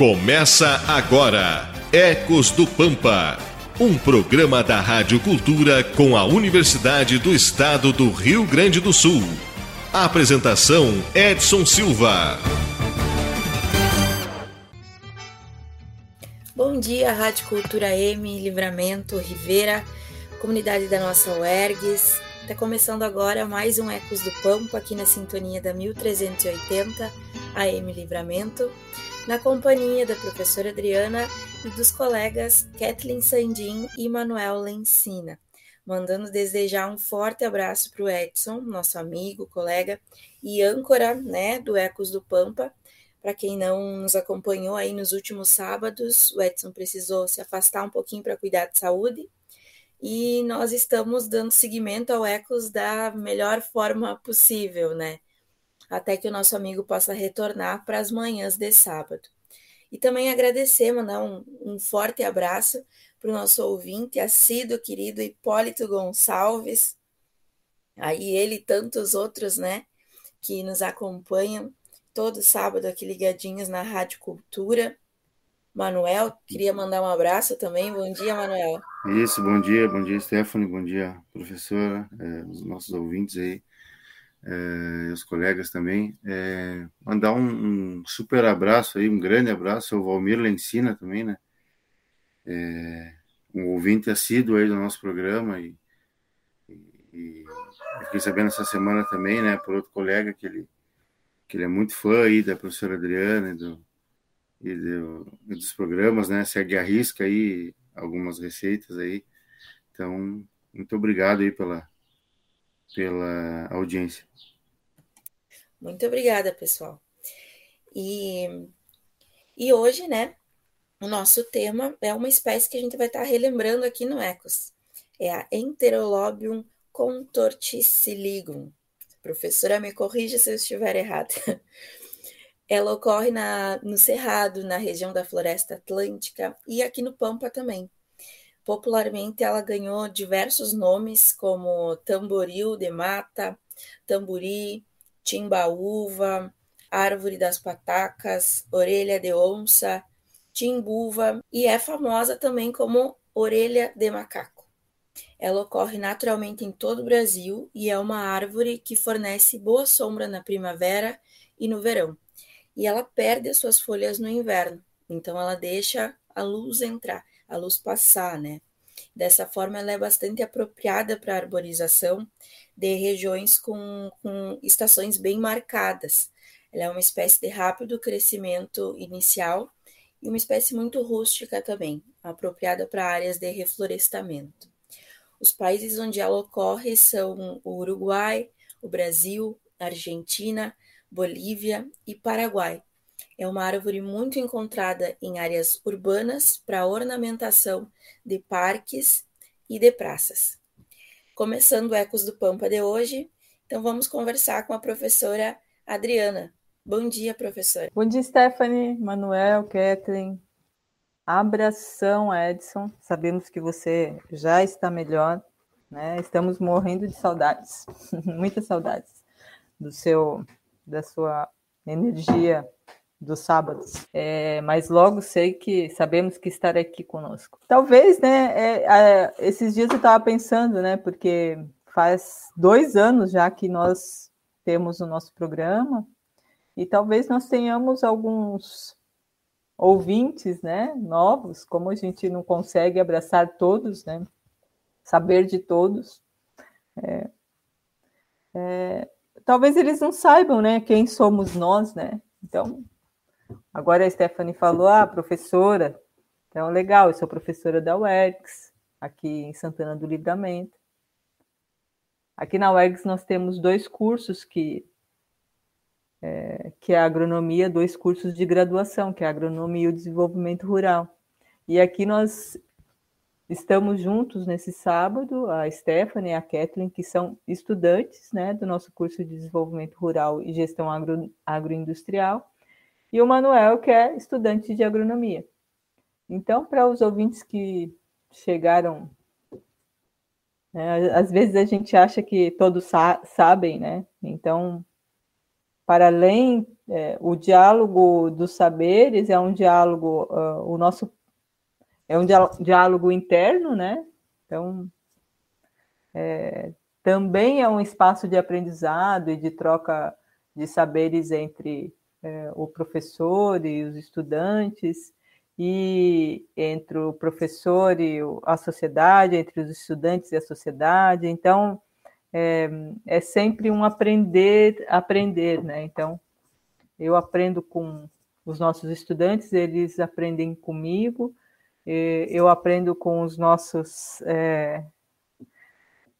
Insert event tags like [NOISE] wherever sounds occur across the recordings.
Começa agora Ecos do Pampa, um programa da Rádio Cultura com a Universidade do Estado do Rio Grande do Sul. Apresentação Edson Silva. Bom dia, Rádio Cultura M, Livramento, Rivera, comunidade da nossa UERGS. Está começando agora mais um Ecos do Pampa aqui na sintonia da 1380 AM Livramento na companhia da professora Adriana e dos colegas Kathleen Sandin e Manuel Lencina, mandando desejar um forte abraço para o Edson, nosso amigo, colega e âncora né, do Ecos do Pampa. Para quem não nos acompanhou aí nos últimos sábados, o Edson precisou se afastar um pouquinho para cuidar de saúde e nós estamos dando seguimento ao Ecos da melhor forma possível, né? Até que o nosso amigo possa retornar para as manhãs de sábado. E também agradecer, mandar um, um forte abraço para o nosso ouvinte, assíduo, querido Hipólito Gonçalves, aí ele e tantos outros, né, que nos acompanham todo sábado aqui ligadinhos na Rádio Cultura. Manuel, queria mandar um abraço também. Bom dia, Manuel. Isso, bom dia, bom dia, Stephanie, bom dia, professora, é, os nossos ouvintes aí é, os colegas também. É, mandar um, um, super abraço aí, um grande abraço ao Valmir Lencina também, né? É, um ouvinte assíduo aí do nosso programa e, e, e fiquei sabendo essa semana também, né, por outro colega que ele que ele é muito fã aí da professora Adriana e, do, e, do, e dos programas, né, segue a risca aí algumas receitas aí. Então, muito obrigado aí pela, pela audiência. Muito obrigada, pessoal. E, e hoje, né, o nosso tema é uma espécie que a gente vai estar relembrando aqui no Ecos. É a Enterolobium contorticiligum. Professora, me corrija se eu estiver errada. [LAUGHS] Ela ocorre na, no Cerrado, na região da Floresta Atlântica e aqui no Pampa também. Popularmente, ela ganhou diversos nomes, como tamboril de mata, tamburi, timbaúva, árvore das patacas, orelha de onça, timbuva e é famosa também como orelha de macaco. Ela ocorre naturalmente em todo o Brasil e é uma árvore que fornece boa sombra na primavera e no verão. E ela perde as suas folhas no inverno, então ela deixa a luz entrar a luz passar, né? Dessa forma, ela é bastante apropriada para a arborização de regiões com, com estações bem marcadas. Ela é uma espécie de rápido crescimento inicial e uma espécie muito rústica também, apropriada para áreas de reflorestamento. Os países onde ela ocorre são o Uruguai, o Brasil, Argentina, Bolívia e Paraguai. É uma árvore muito encontrada em áreas urbanas para ornamentação de parques e de praças. Começando o Ecos do Pampa de hoje, então vamos conversar com a professora Adriana. Bom dia, professora. Bom dia, Stephanie, Manuel, Kathleen. Abração, Edson. Sabemos que você já está melhor, né? Estamos morrendo de saudades, [LAUGHS] muitas saudades do seu, da sua energia dos sábados, é, mas logo sei que sabemos que estará aqui conosco. Talvez, né? É, é, esses dias eu estava pensando, né? Porque faz dois anos já que nós temos o nosso programa e talvez nós tenhamos alguns ouvintes, né? Novos, como a gente não consegue abraçar todos, né? Saber de todos. É, é, talvez eles não saibam, né? Quem somos nós, né? Então, Agora a Stephanie falou, ah, professora. Então, legal, eu sou professora da UERGS, aqui em Santana do Livramento. Aqui na UERGS nós temos dois cursos que é, que é a agronomia, dois cursos de graduação, que é a agronomia e o desenvolvimento rural. E aqui nós estamos juntos nesse sábado, a Stephanie e a Kathleen, que são estudantes né, do nosso curso de desenvolvimento rural e gestão agro, agroindustrial e o Manuel, que é estudante de agronomia. Então, para os ouvintes que chegaram, né, às vezes a gente acha que todos sa sabem, né? Então, para além, é, o diálogo dos saberes é um diálogo, uh, o nosso é um diálogo interno, né? Então, é, também é um espaço de aprendizado e de troca de saberes entre é, o professor e os estudantes, e entre o professor e a sociedade, entre os estudantes e a sociedade. Então, é, é sempre um aprender, aprender, né? Então, eu aprendo com os nossos estudantes, eles aprendem comigo, eu aprendo com os nossos é,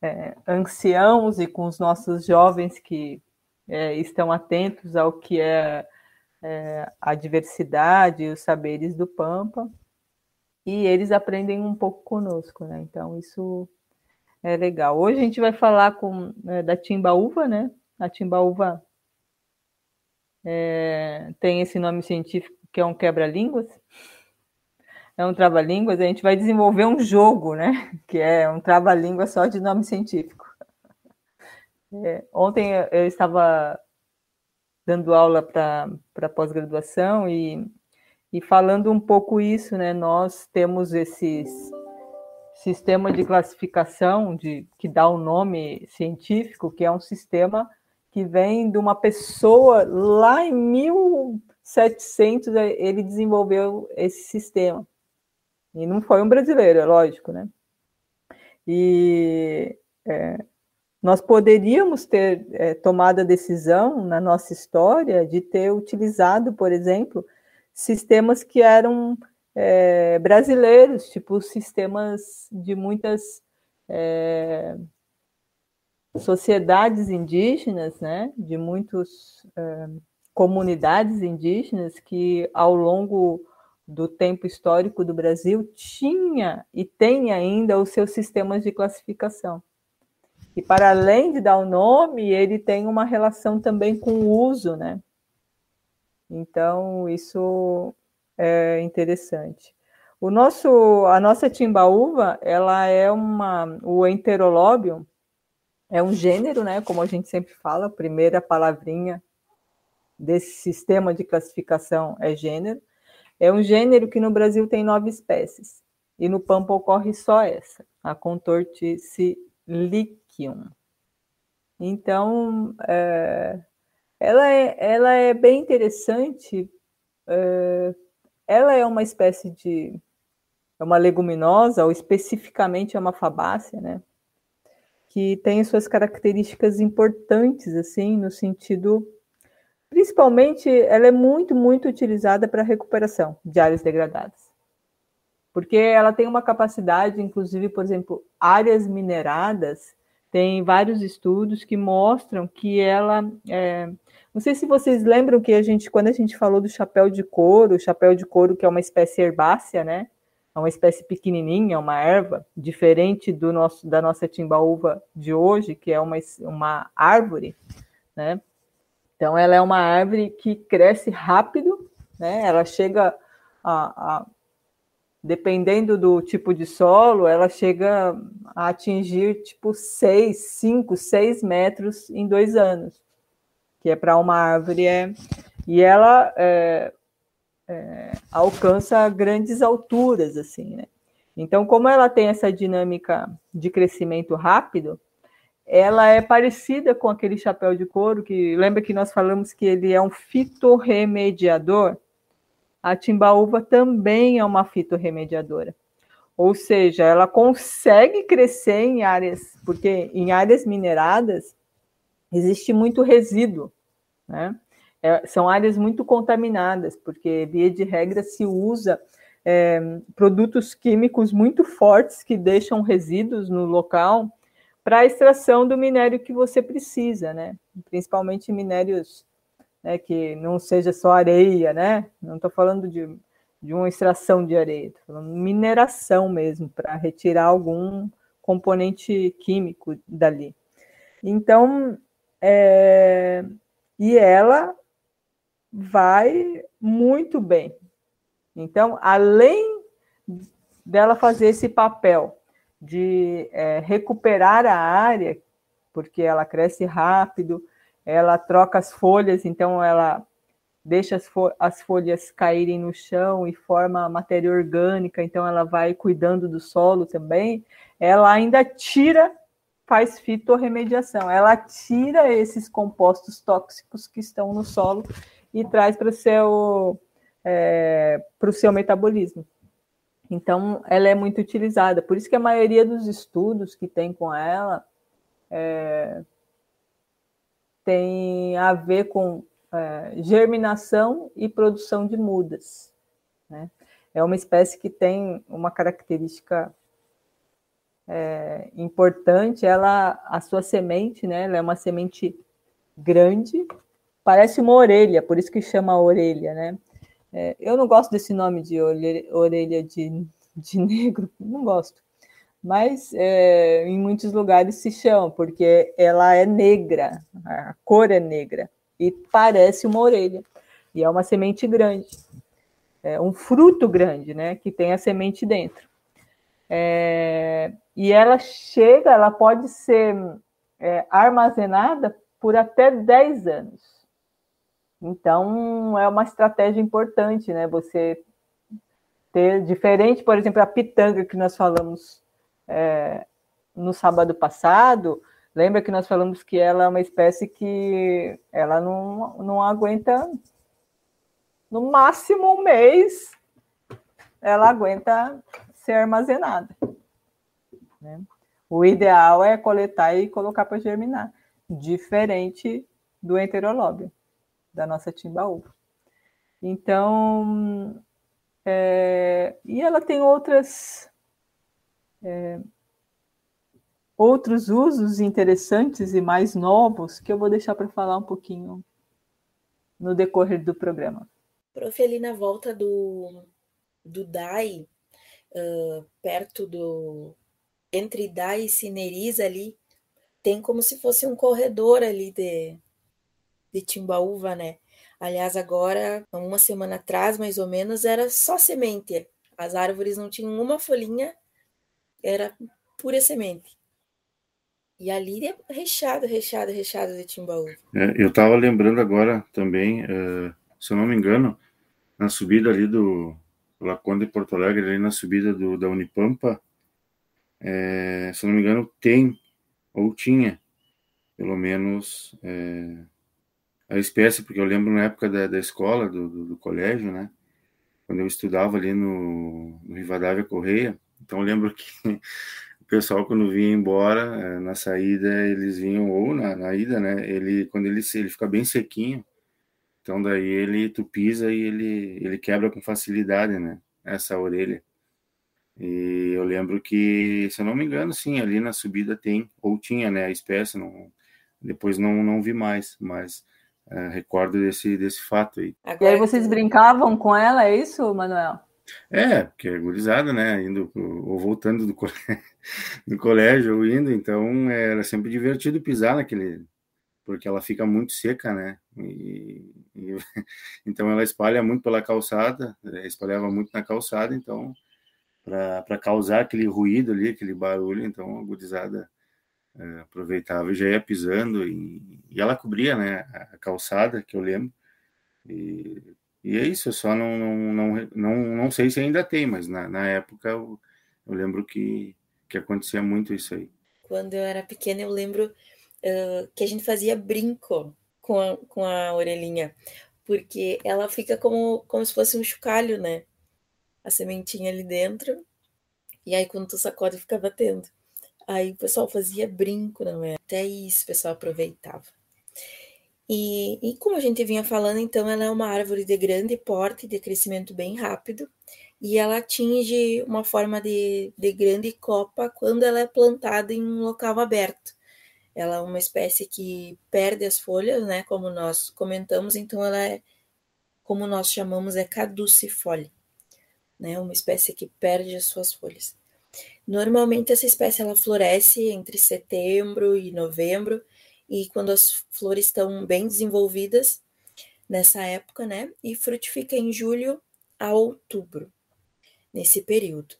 é, anciãos e com os nossos jovens que é, estão atentos ao que é, é, a diversidade e os saberes do Pampa, e eles aprendem um pouco conosco, né? Então, isso é legal. Hoje a gente vai falar com, é, da timbaúva, né? A timbaúva é, tem esse nome científico que é um quebra-línguas, é um trava-línguas, a gente vai desenvolver um jogo, né? [LAUGHS] Que é um trava-língua só de nome científico. É, ontem eu estava dando aula para pós-graduação e, e falando um pouco isso, né? Nós temos esses sistema de classificação de que dá o um nome científico, que é um sistema que vem de uma pessoa lá em 1700 ele desenvolveu esse sistema. E não foi um brasileiro, é lógico, né? E é, nós poderíamos ter é, tomado a decisão na nossa história de ter utilizado, por exemplo, sistemas que eram é, brasileiros, tipo sistemas de muitas é, sociedades indígenas, né, de muitas é, comunidades indígenas que ao longo do tempo histórico do Brasil tinha e tem ainda os seus sistemas de classificação. E para além de dar o nome, ele tem uma relação também com o uso, né? Então, isso é interessante. O nosso, a nossa timbaúva, ela é uma, o enterolóbium é um gênero, né? Como a gente sempre fala, a primeira palavrinha desse sistema de classificação é gênero. É um gênero que no Brasil tem nove espécies e no Pampa ocorre só essa, a contorticilica então, é, ela, é, ela é bem interessante. É, ela é uma espécie de. É uma leguminosa, ou especificamente é uma fabácea, né? Que tem suas características importantes, assim, no sentido. Principalmente, ela é muito, muito utilizada para recuperação de áreas degradadas porque ela tem uma capacidade, inclusive, por exemplo, áreas mineradas, tem vários estudos que mostram que ela. É... Não sei se vocês lembram que a gente, quando a gente falou do chapéu de couro, o chapéu de couro, que é uma espécie herbácea, né? É uma espécie pequenininha, uma erva, diferente do nosso, da nossa timbaúva de hoje, que é uma, uma árvore, né? Então, ela é uma árvore que cresce rápido, né? Ela chega a, a dependendo do tipo de solo, ela chega a atingir tipo 6, 5, 6 metros em dois anos, que é para uma árvore. É, e ela é, é, alcança grandes alturas, assim, né? Então, como ela tem essa dinâmica de crescimento rápido, ela é parecida com aquele chapéu de couro, que lembra que nós falamos que ele é um fitorremediador? A timbaúva também é uma fitorremediadora. Ou seja, ela consegue crescer em áreas, porque em áreas mineradas existe muito resíduo, né? É, são áreas muito contaminadas, porque via de regra se usa é, produtos químicos muito fortes que deixam resíduos no local para a extração do minério que você precisa, né? Principalmente minérios né, que não seja só areia, né? Não estou falando de, de uma extração de areia, estou falando mineração mesmo, para retirar algum componente químico dali. Então, é, e ela vai muito bem. Então, além dela fazer esse papel de é, recuperar a área, porque ela cresce rápido, ela troca as folhas, então ela deixa as, fo as folhas caírem no chão e forma matéria orgânica, então ela vai cuidando do solo também. Ela ainda tira, faz fitorremediação, ela tira esses compostos tóxicos que estão no solo e traz para o seu, é, seu metabolismo. Então, ela é muito utilizada. Por isso que a maioria dos estudos que tem com ela é, tem a ver com é, germinação e produção de mudas. Né? É uma espécie que tem uma característica é, importante. Ela, a sua semente, né? Ela é uma semente grande, parece uma orelha, por isso que chama orelha, né? É, eu não gosto desse nome de orelha de, de negro, não gosto. Mas é, em muitos lugares se chama, porque ela é negra, a cor é negra, e parece uma orelha. E é uma semente grande, é um fruto grande, né? Que tem a semente dentro. É, e ela chega, ela pode ser é, armazenada por até 10 anos. Então, é uma estratégia importante, né? Você ter, diferente, por exemplo, a pitanga que nós falamos é, no sábado passado, lembra que nós falamos que ela é uma espécie que ela não, não aguenta, no máximo um mês, ela aguenta ser armazenada. Né? O ideal é coletar e colocar para germinar, diferente do enterolóbio da nossa Timbaúba. Então, é, e ela tem outras é, outros usos interessantes e mais novos que eu vou deixar para falar um pouquinho no decorrer do programa. Prof, ali na volta do, do DAI, uh, perto do. entre DAI e Cineriz ali, tem como se fosse um corredor ali de, de Timbaúva, né? Aliás, agora, uma semana atrás, mais ou menos, era só semente. As árvores não tinham uma folhinha, era pura semente. E ali é recheado, recheado, recheado de Timbaúva. É, eu estava lembrando agora também, uh, se eu não me engano, na subida ali do Laconde de Porto Alegre, ali na subida do, da Unipampa, é, se eu não me engano, tem, ou tinha, pelo menos, é, a espécie, porque eu lembro na época da, da escola, do, do, do, colégio, né? Quando eu estudava ali no, no Rivadavia Correia, então eu lembro que o pessoal quando vinha embora, eh, na saída, eles vinham, ou na, na ida, né? Ele, quando ele, ele fica bem sequinho, então daí ele, tu pisa e ele, ele quebra com facilidade, né? Essa orelha. E eu lembro que, se eu não me engano, sim, ali na subida tem, ou tinha, né, a espécie, não, depois não, não vi mais, mas é, recordo desse, desse fato aí. E aí vocês brincavam com ela, é isso, Manuel? É, porque é gurizada, né? Indo ou voltando do colégio, [LAUGHS] do colégio ou indo, então era sempre divertido pisar naquele, porque ela fica muito seca, né? E, e, [LAUGHS] então ela espalha muito pela calçada, é, espalhava muito na calçada, então para causar aquele ruído ali, aquele barulho, então a gurizada é, aproveitava e já ia pisando e, e, ela cobria né, a calçada, que eu lembro. E, e é isso, eu só não, não, não, não, não sei se ainda tem, mas na, na época eu, eu lembro que, que acontecia muito isso aí. Quando eu era pequena, eu lembro uh, que a gente fazia brinco com a, com a orelhinha, porque ela fica como, como se fosse um chocalho, né? A sementinha ali dentro, e aí quando tu sacode fica batendo. Aí o pessoal fazia brinco, não é? Até isso o pessoal aproveitava. E, e, como a gente vinha falando, então ela é uma árvore de grande porte, de crescimento bem rápido, e ela atinge uma forma de, de grande copa quando ela é plantada em um local aberto. Ela é uma espécie que perde as folhas, né? Como nós comentamos, então ela é, como nós chamamos, é caducifolia, né? Uma espécie que perde as suas folhas. Normalmente essa espécie ela floresce entre setembro e novembro e quando as flores estão bem desenvolvidas nessa época, né? E frutifica em julho a outubro, nesse período.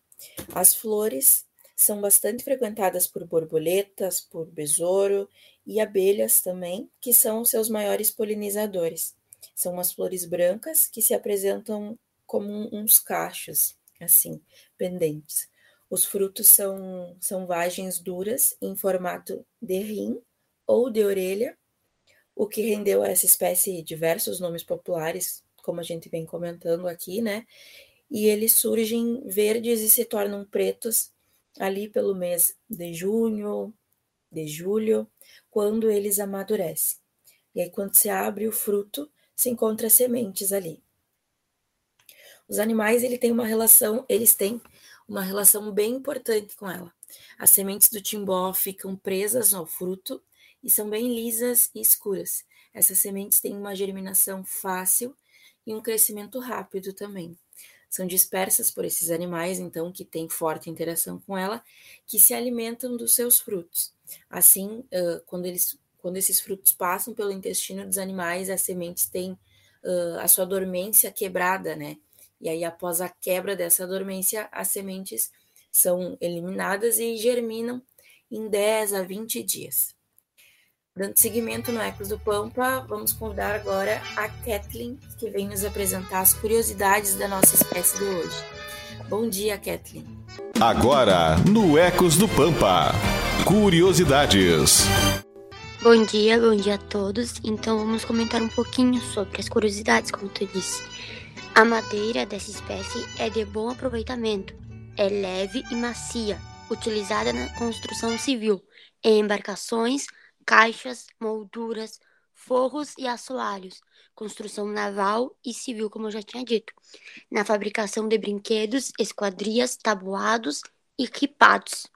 As flores são bastante frequentadas por borboletas, por besouro e abelhas também, que são seus maiores polinizadores. São umas flores brancas que se apresentam como uns cachos, assim, pendentes. Os frutos são, são vagens duras em formato de rim ou de orelha, o que rendeu a essa espécie diversos nomes populares, como a gente vem comentando aqui, né? E eles surgem verdes e se tornam pretos ali pelo mês de junho, de julho, quando eles amadurecem. E aí, quando se abre o fruto, se encontra sementes ali. Os animais, ele tem uma relação, eles têm uma relação bem importante com ela. As sementes do timbó ficam presas ao fruto e são bem lisas e escuras. Essas sementes têm uma germinação fácil e um crescimento rápido também. São dispersas por esses animais, então, que têm forte interação com ela, que se alimentam dos seus frutos. Assim, quando, eles, quando esses frutos passam pelo intestino dos animais, as sementes têm a sua dormência quebrada, né? E aí, após a quebra dessa dormência, as sementes são eliminadas e germinam em 10 a 20 dias. Dando seguimento no Ecos do Pampa, vamos convidar agora a Kathleen, que vem nos apresentar as curiosidades da nossa espécie de hoje. Bom dia, Kathleen. Agora, no Ecos do Pampa, curiosidades. Bom dia, bom dia a todos. Então vamos comentar um pouquinho sobre as curiosidades, como tu disse. A madeira dessa espécie é de bom aproveitamento, é leve e macia, utilizada na construção civil, em embarcações, caixas, molduras, forros e assoalhos, construção naval e civil, como eu já tinha dito, na fabricação de brinquedos, esquadrias, tabuados e equipados.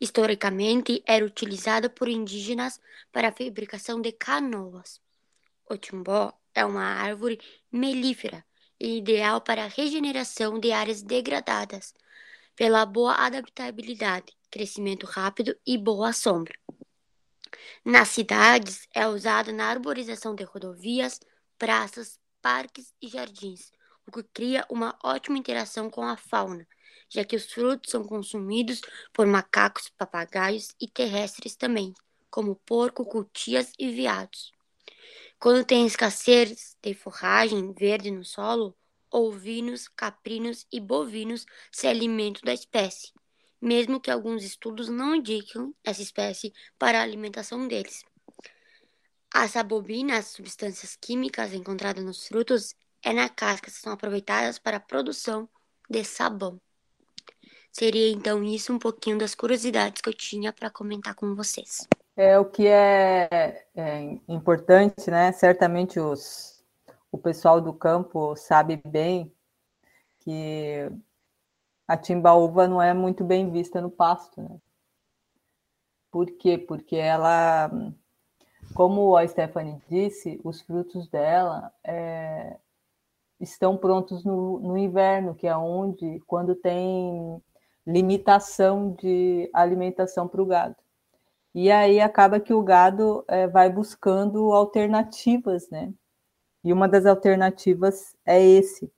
Historicamente, era utilizada por indígenas para a fabricação de canoas. O timbó é uma árvore melífera e ideal para a regeneração de áreas degradadas, pela boa adaptabilidade, crescimento rápido e boa sombra. Nas cidades, é usado na arborização de rodovias, praças, parques e jardins, o que cria uma ótima interação com a fauna já que os frutos são consumidos por macacos, papagaios e terrestres também, como porco, cutias e veados. Quando tem escassez de forragem verde no solo, ovinos, caprinos e bovinos se alimentam da espécie, mesmo que alguns estudos não indicam essa espécie para a alimentação deles. As substâncias químicas encontradas nos frutos, é na casca são aproveitadas para a produção de sabão. Seria então isso um pouquinho das curiosidades que eu tinha para comentar com vocês. É o que é, é, importante, né? Certamente os, o pessoal do campo sabe bem que a timbaúva não é muito bem vista no pasto, né? Por quê? Porque ela, como a Stephanie disse, os frutos dela é, estão prontos no, no inverno, que é onde, quando tem limitação de alimentação para o gado. E aí acaba que o gado é, vai buscando alternativas, né? E uma das alternativas é esse,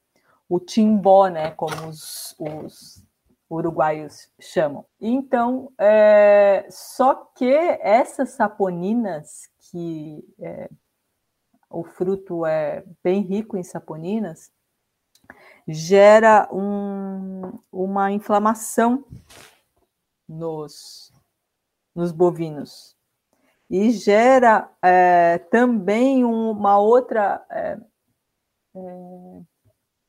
o timbó, né? Como os, os uruguaios chamam. Então, é, só que essas saponinas, que é, o fruto é bem rico em saponinas, gera um, uma inflamação nos, nos bovinos e gera é, também uma outra é, é,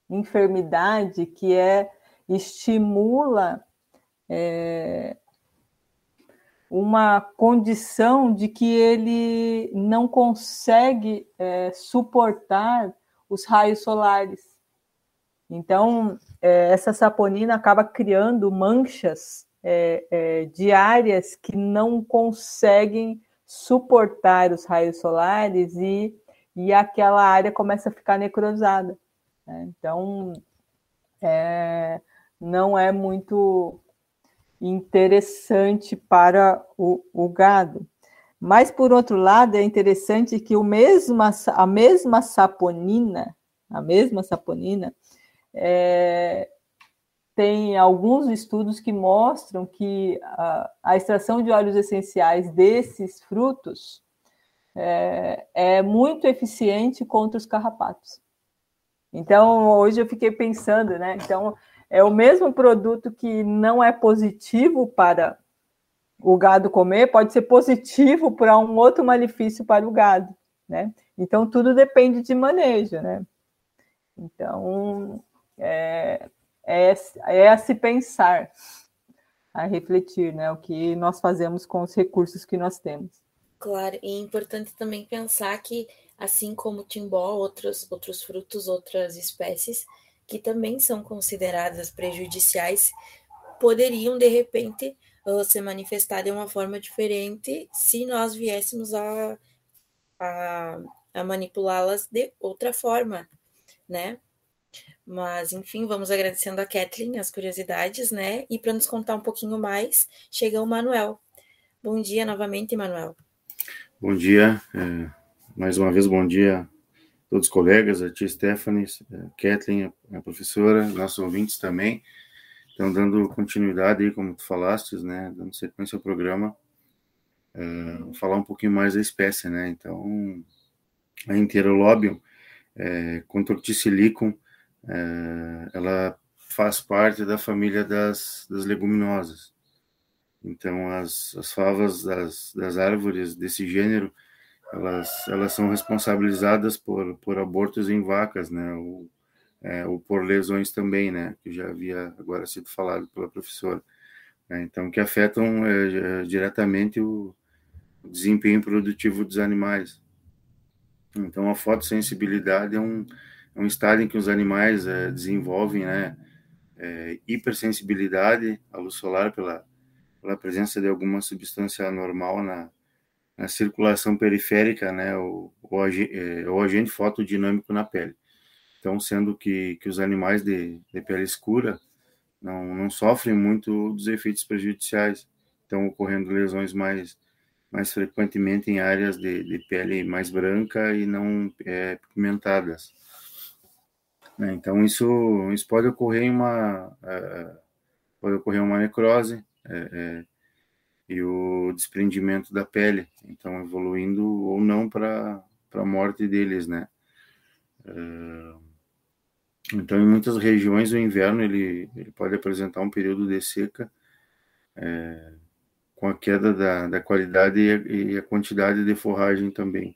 enfermidade que é estimula é, uma condição de que ele não consegue é, suportar os raios solares. Então, é, essa saponina acaba criando manchas é, é, diárias que não conseguem suportar os raios solares e, e aquela área começa a ficar necrosada. Né? Então, é, não é muito interessante para o, o, gado. Mas, por outro lado, é interessante que o mesmo, a mesma saponina, a mesma saponina, é, tem alguns estudos que mostram que a, a, extração de óleos essenciais desses frutos é, é muito eficiente contra os carrapatos. Então, hoje eu fiquei pensando, né? Então, é o mesmo produto que não é positivo para o gado comer, pode ser positivo para um outro malefício para o gado, né? Então, tudo depende de manejo, né? Então, é, é, é a se pensar, a refletir, né? O que nós fazemos com os recursos que nós temos. Claro, e é importante também pensar que, assim como o timbó, outros, outros frutos, outras espécies que também são consideradas prejudiciais, poderiam, de repente, uh, se manifestar de uma forma diferente se nós viéssemos a, a, a manipulá-las de outra forma, né? Mas, enfim, vamos agradecendo a Kathleen as curiosidades, né? E para nos contar um pouquinho mais, chega o Manuel. Bom dia novamente, Manuel. Bom dia, é, mais uma vez bom dia todos os colegas, a tia Stephanie, a Kathleen, a professora, nossos ouvintes também. Então, dando continuidade aí, como tu falaste, né, dando sequência ao programa, é, falar um pouquinho mais da espécie, né, então, a Enterolobium, é, Contorticilicum, é, ela faz parte da família das, das leguminosas. Então, as, as favas das, das árvores desse gênero, elas, elas são responsabilizadas por, por abortos em vacas, né? Ou, é, ou por lesões também, né? Que já havia agora sido falado pela professora. Né? Então, que afetam é, é, diretamente o, o desempenho produtivo dos animais. Então, a fotossensibilidade é um, é um estado em que os animais é, desenvolvem né, é, hipersensibilidade à luz solar pela, pela presença de alguma substância anormal na, na circulação periférica, né, o, o, é, o, agente fotodinâmico na pele. Então, sendo que, que os animais de, de pele escura não, não sofrem muito dos efeitos prejudiciais, estão ocorrendo lesões mais, mais frequentemente em áreas de, de pele mais branca e não é, pigmentadas. Né, então, isso, isso pode ocorrer em uma, uh, pode ocorrer uma necrose, é, é, e o desprendimento da pele, então evoluindo ou não para a morte deles, né? É, então, em muitas regiões, o inverno ele, ele pode apresentar um período de seca é, com a queda da, da qualidade e a, e a, quantidade de forragem também.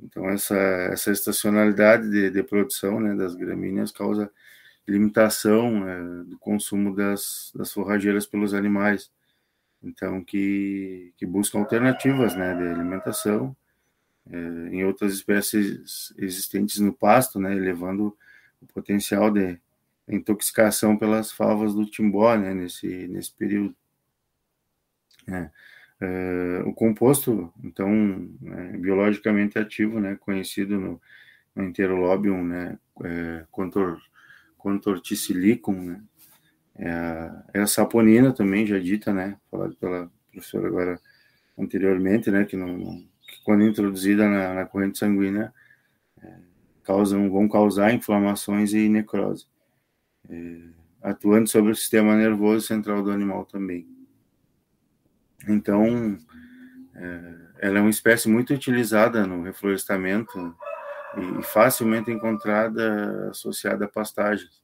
Então, essa, essa estacionalidade de, de produção né, das gramíneas causa limitação é, do consumo das, das forrageiras pelos animais, então que, que buscam alternativas né, de alimentação é, em outras espécies existentes no pasto, né, elevando o potencial de intoxicação pelas favas do timbó né, nesse, nesse período. É, é, o composto, então, é, biologicamente ativo, né, conhecido no, no Enterolobium, né, é, contor, contorticilicum, né? É a, é a saponina também, já dita, né? Falado pela professora agora anteriormente, né? Que, não, que quando introduzida na, na corrente sanguínea, é, causam, vão causar inflamações e necrose, é, atuando sobre o sistema nervoso central do animal também. Então, é, ela é uma espécie muito utilizada no reflorestamento e facilmente encontrada associada a pastagens.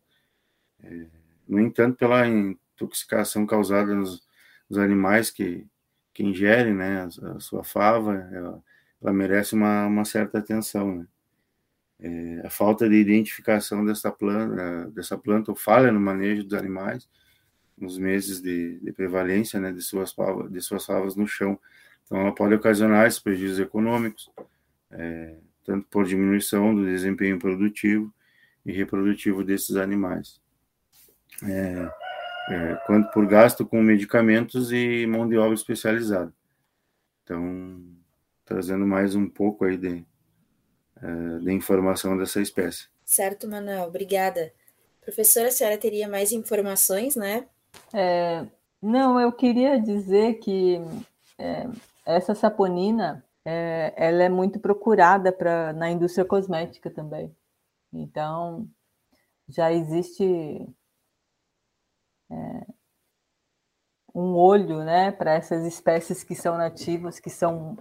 É, no entanto, pela intoxicação causada nos, nos animais que, que ingerem né, a, a sua fava, ela, ela, merece uma, uma certa atenção. Né? É, a falta de identificação dessa planta, dessa planta ou falha no manejo dos animais nos meses de, de prevalência né, de, suas favas, de suas favas no chão. Então, ela pode ocasionar esses prejuízos econômicos, é, tanto por diminuição do desempenho produtivo e reprodutivo desses animais, é, é, quanto por gasto com medicamentos e mão de obra especializada. Então, trazendo mais um pouco aí de, é, de informação dessa espécie. Certo, Manuel, obrigada. Professora, a senhora teria mais informações, né? É, não, eu queria dizer que é, essa saponina é, ela é muito procurada pra, na indústria cosmética também. Então, já existe é, um olho né, para essas espécies que são nativas, que são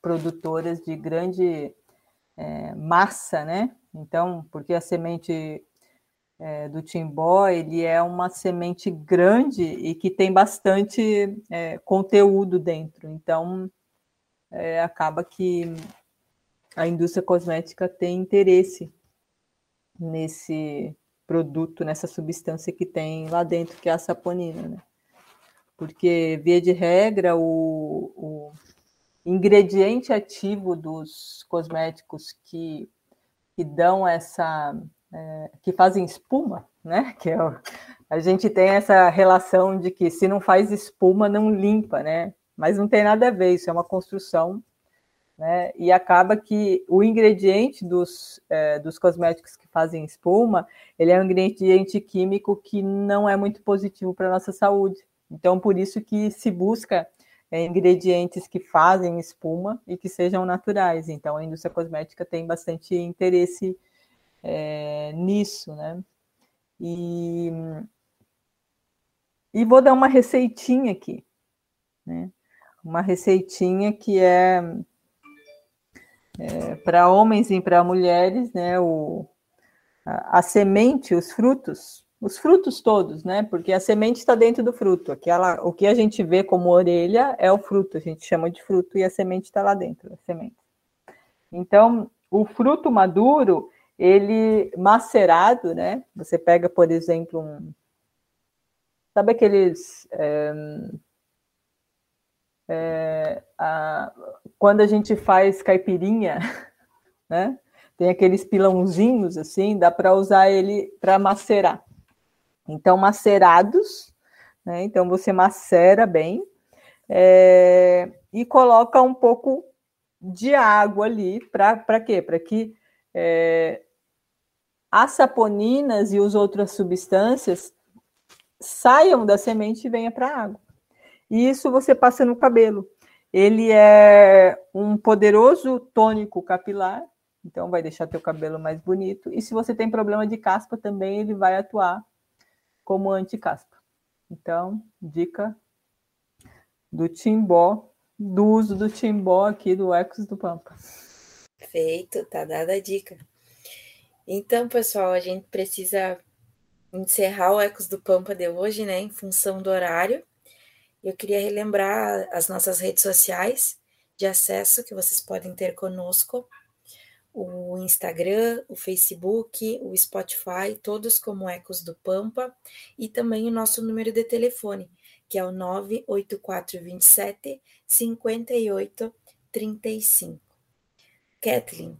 produtoras de grande é, massa, né? Então, porque a semente é, do timbó ele é uma semente grande e que tem bastante é, conteúdo dentro. Então, é, acaba que a indústria cosmética tem interesse nesse produto, nessa substância que tem lá dentro, que é a saponina, né? Porque, via de regra, o, o ingrediente ativo dos cosméticos que, que dão essa. É, que fazem espuma, né? [LAUGHS] Que é a gente tem essa relação de que se não faz espuma, não limpa, né? Mas não tem nada a ver, isso é uma construção, né? E acaba que o ingrediente dos, é, dos cosméticos que fazem espuma, ele é um ingrediente químico que não é muito positivo para a nossa saúde. Então, por isso que se busca é, ingredientes que fazem espuma e que sejam naturais. Então, a indústria cosmética tem bastante interesse é, nisso, né? E, e vou dar uma receitinha aqui, né? Uma receitinha que é, é para homens e para mulheres, né? O, a, a semente, os frutos, os frutos todos, né? Porque a semente está dentro do fruto. Aquela, o que a gente vê como orelha é o fruto, a gente chama de fruto e a semente está lá dentro da semente. Então, o fruto maduro, ele macerado, né? Você pega, por exemplo, um. Sabe aqueles. É, é, a, quando a gente faz caipirinha, [LAUGHS] né? Tem aqueles pilãozinhos assim, dá para usar ele para macerar. Então, macerados, né? Então, você macera bem é, e coloca um pouco de água ali, para quê? Para que é, as saponinas e as outras substâncias saiam da semente e venham para a água. E isso você passa no cabelo. Ele é um poderoso tônico capilar, então vai deixar teu cabelo mais bonito. E se você tem problema de caspa também, ele vai atuar como anticaspa. Então, dica do timbó, do uso do timbó aqui do Ecos do Pampa. Feito, tá dada a dica. Então, pessoal, a gente precisa encerrar o Ecos do Pampa de hoje, né, em função do horário. Eu queria relembrar as nossas redes sociais de acesso que vocês podem ter conosco o Instagram, o Facebook, o Spotify, todos como Ecos do Pampa, e também o nosso número de telefone, que é o 98427 5835. Kathleen,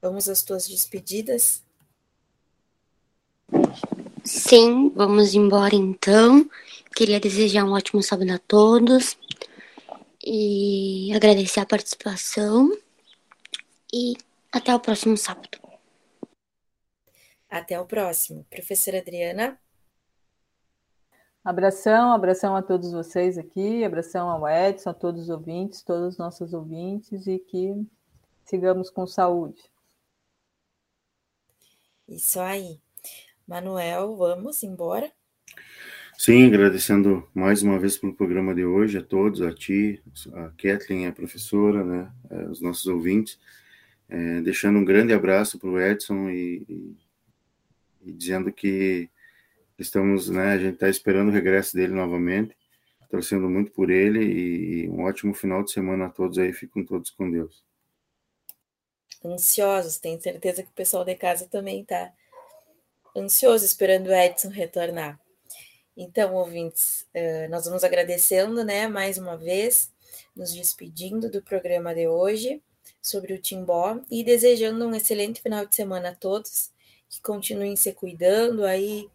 vamos às tuas despedidas? Sim, vamos embora então. Queria desejar um ótimo sábado a todos e agradecer a participação e até o próximo sábado. Até o próximo. Professora Adriana. Abração, abração a todos vocês aqui, abração ao Edson, a todos os ouvintes, todos os nossos ouvintes e que sigamos com saúde. Isso aí. Manuel, vamos embora? Sim, agradecendo mais uma vez pelo programa de hoje a todos, a ti, a Kathleen, a professora, né, eh, os nossos ouvintes. É, deixando um grande abraço para o Edson e, e, e, dizendo que estamos, né, a gente está esperando o regresso dele novamente, torcendo muito por ele e, e um ótimo final de semana a todos aí, fiquem todos com Deus. Ansiosos, tenho certeza que o pessoal de casa também está ansioso esperando o Edson retornar. Então, ouvintes, eh, nós vamos agradecendo, né, mais uma vez, nos despedindo do programa de hoje sobre o Timbó e desejando um excelente final de semana a todos, que continuem se cuidando aí,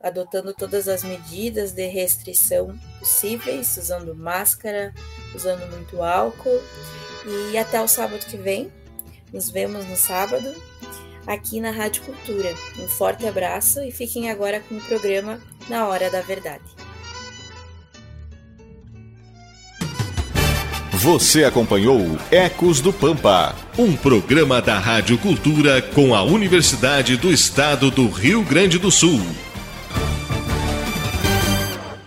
adotando todas as medidas de restrição possíveis, usando máscara, usando muito álcool. E até o sábado que vem. Nos vemos no sábado aqui na Rádio Cultura. Um forte abraço e fiquem agora com o programa Na Hora da Verdade. Você acompanhou Ecos do Pampa, um programa da Rádio Cultura com a Universidade do Estado do Rio Grande do Sul.